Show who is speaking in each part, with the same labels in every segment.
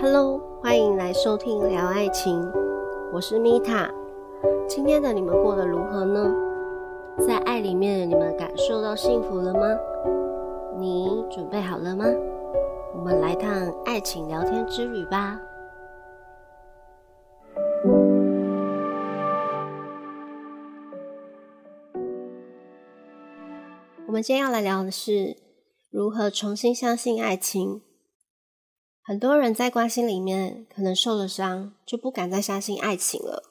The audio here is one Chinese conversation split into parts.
Speaker 1: Hello，欢迎来收听聊爱情，我是米塔。今天的你们过得如何呢？在爱里面，你们感受到幸福了吗？你准备好了吗？我们来趟爱情聊天之旅吧。我们今天要来聊的是如何重新相信爱情。很多人在关系里面可能受了伤，就不敢再相信爱情了，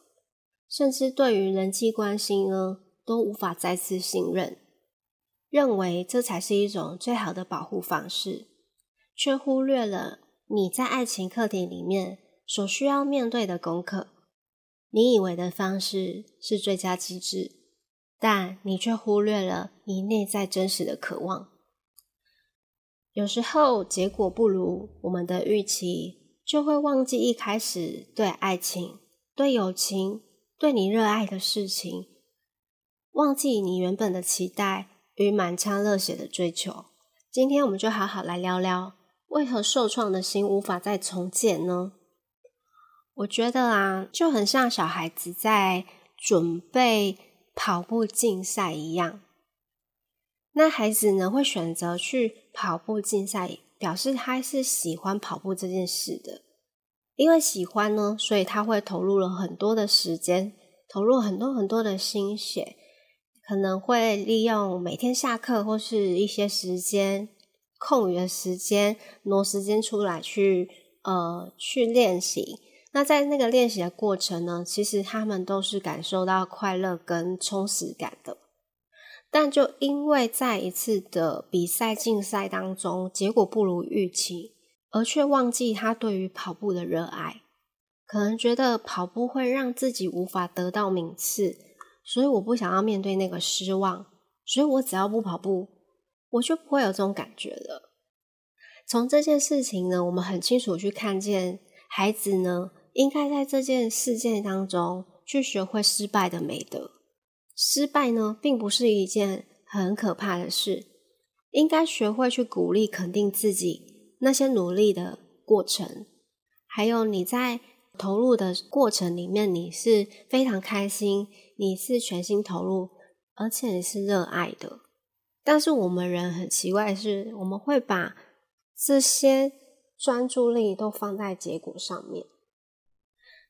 Speaker 1: 甚至对于人际关系呢，都无法再次信任，认为这才是一种最好的保护方式，却忽略了你在爱情课题里面所需要面对的功课。你以为的方式是最佳机制，但你却忽略了你内在真实的渴望。有时候结果不如我们的预期，就会忘记一开始对爱情、对友情、对你热爱的事情，忘记你原本的期待与满腔热血的追求。今天我们就好好来聊聊，为何受创的心无法再重建呢？我觉得啊，就很像小孩子在准备跑步竞赛一样。那孩子呢，会选择去跑步竞赛，表示他是喜欢跑步这件事的。因为喜欢呢，所以他会投入了很多的时间，投入很多很多的心血，可能会利用每天下课或是一些时间空余的时间，挪时间出来去呃去练习。那在那个练习的过程呢，其实他们都是感受到快乐跟充实感的。但就因为在一次的比赛竞赛当中，结果不如预期，而却忘记他对于跑步的热爱，可能觉得跑步会让自己无法得到名次，所以我不想要面对那个失望，所以我只要不跑步，我就不会有这种感觉了。从这件事情呢，我们很清楚去看见，孩子呢，应该在这件事件当中去学会失败的美德。失败呢，并不是一件很可怕的事，应该学会去鼓励、肯定自己那些努力的过程，还有你在投入的过程里面，你是非常开心，你是全心投入，而且你是热爱的。但是我们人很奇怪，是我们会把这些专注力都放在结果上面。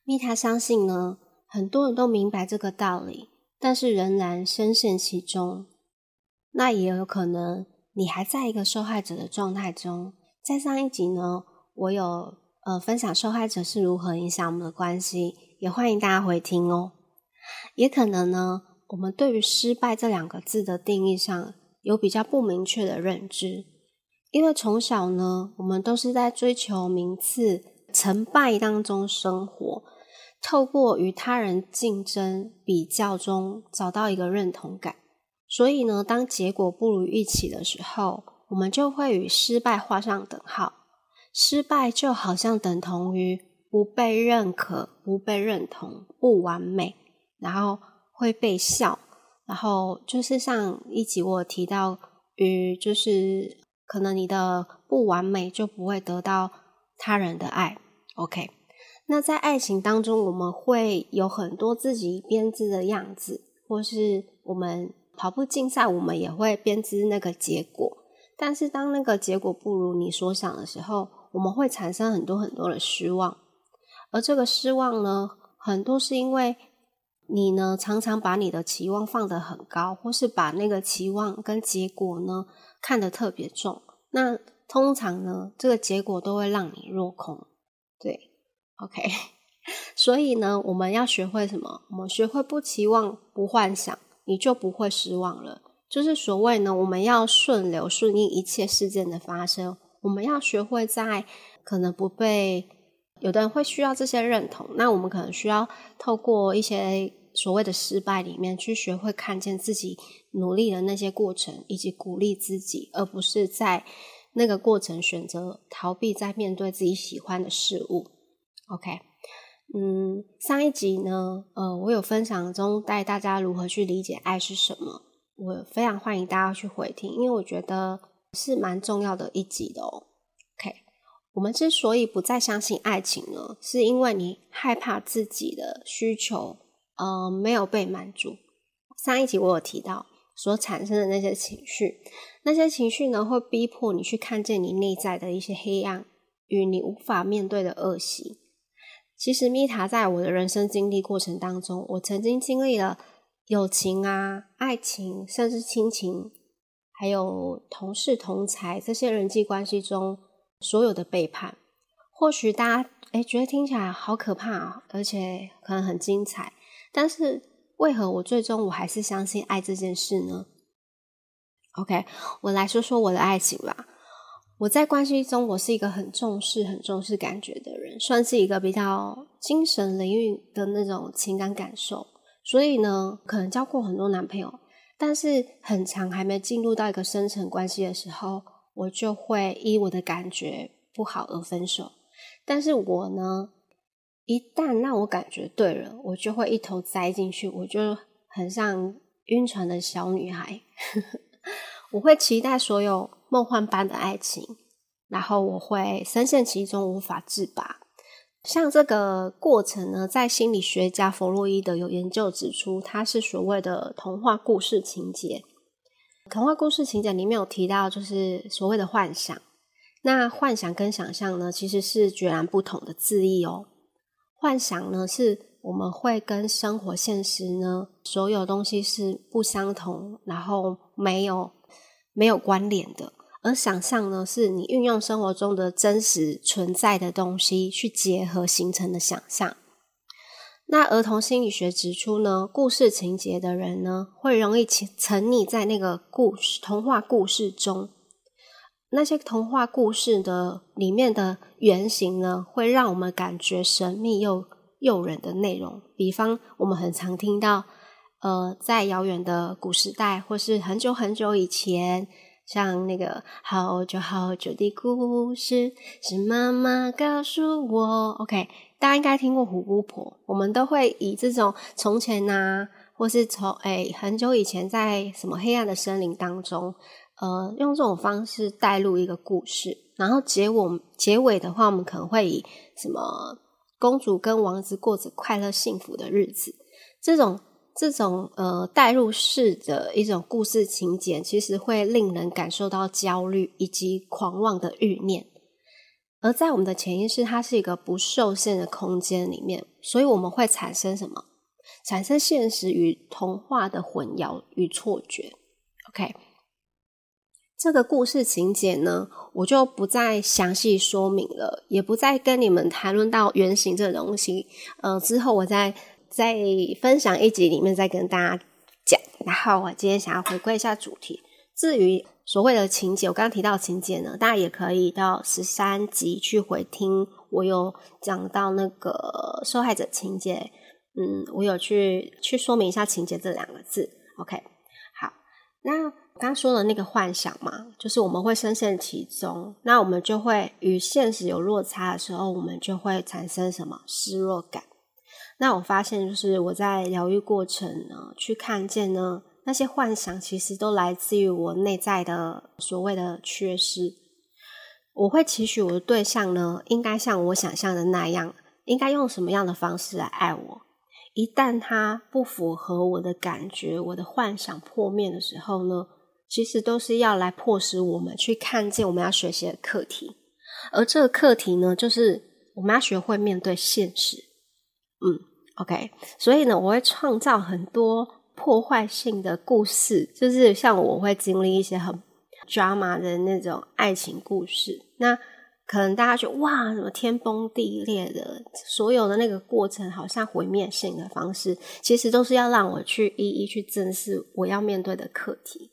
Speaker 1: 蜜塔相信呢，很多人都明白这个道理。但是仍然深陷其中，那也有可能你还在一个受害者的状态中。在上一集呢，我有呃分享受害者是如何影响我们的关系，也欢迎大家回听哦。也可能呢，我们对于失败这两个字的定义上有比较不明确的认知，因为从小呢，我们都是在追求名次、成败当中生活。透过与他人竞争比较中找到一个认同感，所以呢，当结果不如预期的时候，我们就会与失败画上等号。失败就好像等同于不被认可、不被认同、不完美，然后会被笑，然后就是上一集我提到，与就是可能你的不完美就不会得到他人的爱。OK。那在爱情当中，我们会有很多自己编织的样子，或是我们跑步竞赛，我们也会编织那个结果。但是当那个结果不如你所想的时候，我们会产生很多很多的失望。而这个失望呢，很多是因为你呢常常把你的期望放得很高，或是把那个期望跟结果呢看得特别重。那通常呢，这个结果都会让你落空。对。OK，所以呢，我们要学会什么？我们学会不期望、不幻想，你就不会失望了。就是所谓呢，我们要顺流顺应一切事件的发生。我们要学会在可能不被有的人会需要这些认同，那我们可能需要透过一些所谓的失败里面去学会看见自己努力的那些过程，以及鼓励自己，而不是在那个过程选择逃避，在面对自己喜欢的事物。OK，嗯，上一集呢，呃，我有分享中带大家如何去理解爱是什么，我非常欢迎大家去回听，因为我觉得是蛮重要的一集的哦。OK，我们之所以不再相信爱情呢，是因为你害怕自己的需求，呃，没有被满足。上一集我有提到所产生的那些情绪，那些情绪呢，会逼迫你去看见你内在的一些黑暗与你无法面对的恶习。其实，米塔在我的人生经历过程当中，我曾经经历了友情啊、爱情，甚至亲情，还有同事同才这些人际关系中。所有的背叛，或许大家诶觉得听起来好可怕啊，而且可能很精彩，但是为何我最终我还是相信爱这件事呢？OK，我来说说我的爱情吧。我在关系中，我是一个很重视、很重视感觉的人，算是一个比较精神领域的那种情感感受。所以呢，可能交过很多男朋友，但是很长还没进入到一个深层关系的时候。我就会依我的感觉不好而分手，但是我呢，一旦让我感觉对了，我就会一头栽进去，我就很像晕船的小女孩。我会期待所有梦幻般的爱情，然后我会深陷其中无法自拔。像这个过程呢，在心理学家弗洛伊德有研究指出，它是所谓的童话故事情节。童话故事情节里面有提到，就是所谓的幻想。那幻想跟想象呢，其实是截然不同的字义哦。幻想呢，是我们会跟生活现实呢，所有东西是不相同，然后没有没有关联的。而想象呢，是你运用生活中的真实存在的东西去结合形成的想象。那儿童心理学指出呢，故事情节的人呢，会容易沉沉溺在那个故事童话故事中。那些童话故事的里面的原型呢，会让我们感觉神秘又诱人的内容。比方，我们很常听到，呃，在遥远的古时代，或是很久很久以前，像那个好久好久的故事，是妈妈告诉我。OK。大家应该听过虎姑婆，我们都会以这种从前呐，或是从哎很久以前在什么黑暗的森林当中，呃，用这种方式带入一个故事，然后结尾结尾的话，我们可能会以什么公主跟王子过着快乐幸福的日子，这种这种呃带入式的一种故事情节，其实会令人感受到焦虑以及狂妄的欲念。而在我们的潜意识，它是一个不受限的空间里面，所以我们会产生什么？产生现实与童话的混淆与错觉。OK，这个故事情节呢，我就不再详细说明了，也不再跟你们谈论到原型这个东西。呃，之后我再在分享一集里面再跟大家讲。然后我今天想要回归一下主题，至于。所谓的情节，我刚刚提到情节呢，大家也可以到十三集去回听。我有讲到那个受害者情节，嗯，我有去去说明一下情节这两个字。OK，好，那刚刚说的那个幻想嘛，就是我们会深陷其中，那我们就会与现实有落差的时候，我们就会产生什么失落感。那我发现，就是我在疗愈过程呢，去看见呢。那些幻想其实都来自于我内在的所谓的缺失。我会期许我的对象呢，应该像我想象的那样，应该用什么样的方式来爱我。一旦他不符合我的感觉，我的幻想破灭的时候呢，其实都是要来迫使我们去看见我们要学习的课题。而这个课题呢，就是我们要学会面对现实。嗯，OK，所以呢，我会创造很多。破坏性的故事，就是像我会经历一些很 drama 的那种爱情故事。那可能大家觉得哇，什么天崩地裂的，所有的那个过程好像毁灭性的方式，其实都是要让我去一一去正视我要面对的课题。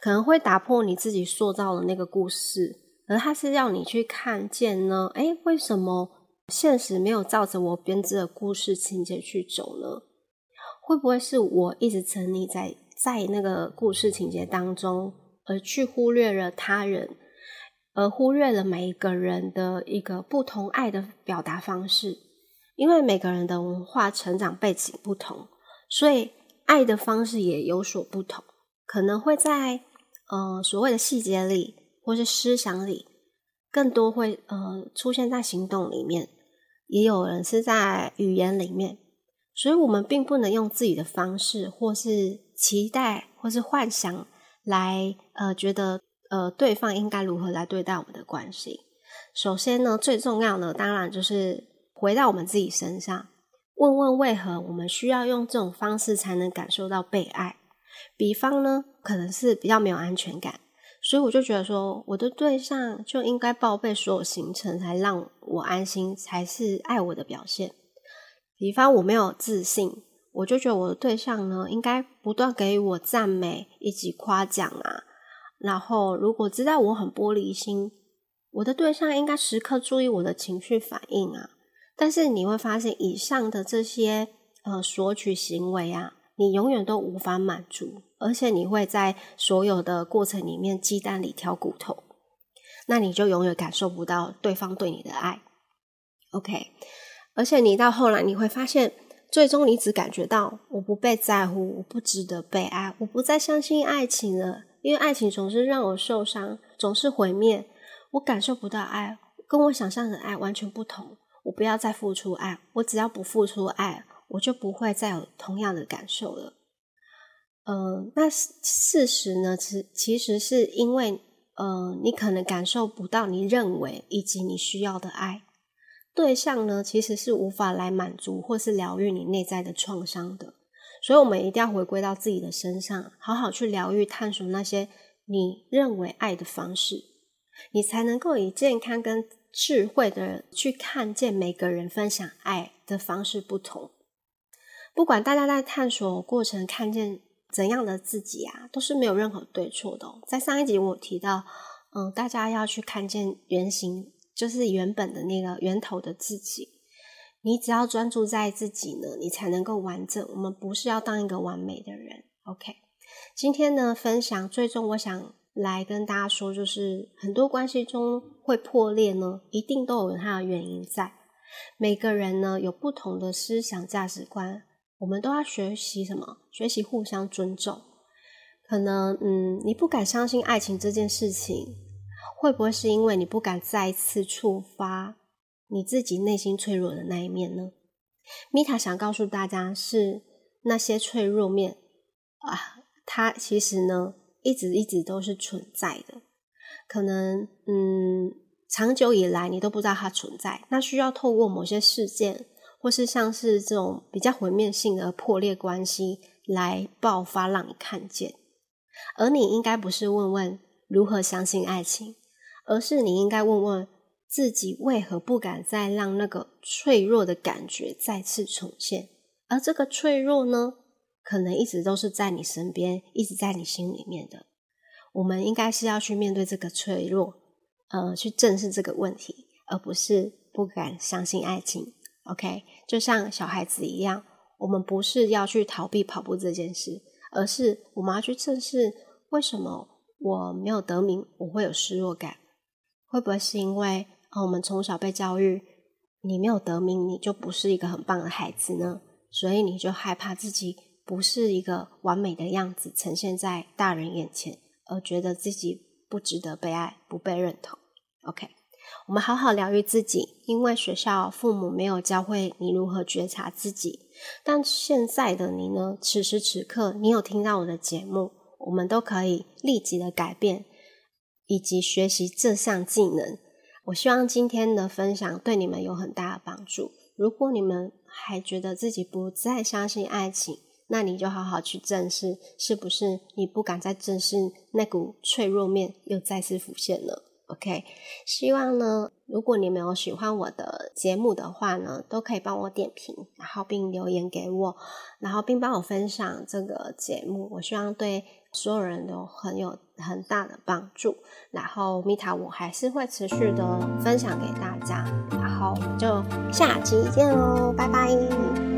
Speaker 1: 可能会打破你自己塑造的那个故事，而它是要你去看见呢？诶，为什么现实没有照着我编织的故事情节去走呢？会不会是我一直沉溺在在那个故事情节当中，而去忽略了他人，而忽略了每一个人的一个不同爱的表达方式？因为每个人的文化成长背景不同，所以爱的方式也有所不同。可能会在呃所谓的细节里，或是思想里，更多会呃出现在行动里面，也有人是在语言里面。所以，我们并不能用自己的方式，或是期待，或是幻想来呃觉得呃对方应该如何来对待我们的关系。首先呢，最重要的当然就是回到我们自己身上，问问为何我们需要用这种方式才能感受到被爱。比方呢，可能是比较没有安全感，所以我就觉得说，我的对象就应该报备所有行程，才让我安心，才是爱我的表现。比方我没有自信，我就觉得我的对象呢，应该不断给予我赞美以及夸奖啊。然后如果知道我很玻璃心，我的对象应该时刻注意我的情绪反应啊。但是你会发现，以上的这些呃索取行为啊，你永远都无法满足，而且你会在所有的过程里面鸡蛋里挑骨头，那你就永远感受不到对方对你的爱。OK。而且你到后来你会发现，最终你只感觉到我不被在乎，我不值得被爱，我不再相信爱情了，因为爱情总是让我受伤，总是毁灭，我感受不到爱，跟我想象的爱完全不同。我不要再付出爱，我只要不付出爱，我就不会再有同样的感受了。呃，那事实呢？其其实是因为，呃，你可能感受不到你认为以及你需要的爱。对象呢，其实是无法来满足或是疗愈你内在的创伤的，所以，我们一定要回归到自己的身上，好好去疗愈、探索那些你认为爱的方式，你才能够以健康跟智慧的人去看见每个人分享爱的方式不同。不管大家在探索过程看见怎样的自己啊，都是没有任何对错的。在上一集我提到，嗯，大家要去看见原型。就是原本的那个源头的自己，你只要专注在自己呢，你才能够完整。我们不是要当一个完美的人，OK？今天呢，分享最终我想来跟大家说，就是很多关系中会破裂呢，一定都有它的原因在。每个人呢有不同的思想价值观，我们都要学习什么？学习互相尊重。可能嗯，你不敢相信爱情这件事情。会不会是因为你不敢再次触发你自己内心脆弱的那一面呢？米塔想告诉大家，是那些脆弱面啊，它其实呢，一直一直都是存在的。可能嗯，长久以来你都不知道它存在，那需要透过某些事件，或是像是这种比较毁灭性的破裂关系来爆发，让你看见。而你应该不是问问如何相信爱情。而是你应该问问自己，为何不敢再让那个脆弱的感觉再次重现？而这个脆弱呢，可能一直都是在你身边，一直在你心里面的。我们应该是要去面对这个脆弱，呃，去正视这个问题，而不是不敢相信爱情。OK，就像小孩子一样，我们不是要去逃避跑步这件事，而是我们要去正视为什么我没有得名，我会有失落感。会不会是因为啊，我们从小被教育，你没有得名，你就不是一个很棒的孩子呢？所以你就害怕自己不是一个完美的样子呈现在大人眼前，而觉得自己不值得被爱，不被认同。OK，我们好好疗愈自己，因为学校父母没有教会你如何觉察自己，但现在的你呢？此时此刻，你有听到我的节目，我们都可以立即的改变。以及学习这项技能，我希望今天的分享对你们有很大的帮助。如果你们还觉得自己不再相信爱情，那你就好好去正视，是不是你不敢再正视那股脆弱面又再次浮现了？OK，希望呢，如果你们有喜欢我的节目的话呢，都可以帮我点评，然后并留言给我，然后并帮我分享这个节目。我希望对。所有人都很有很大的帮助，然后米塔我还是会持续的分享给大家，然后就下期见喽，拜拜。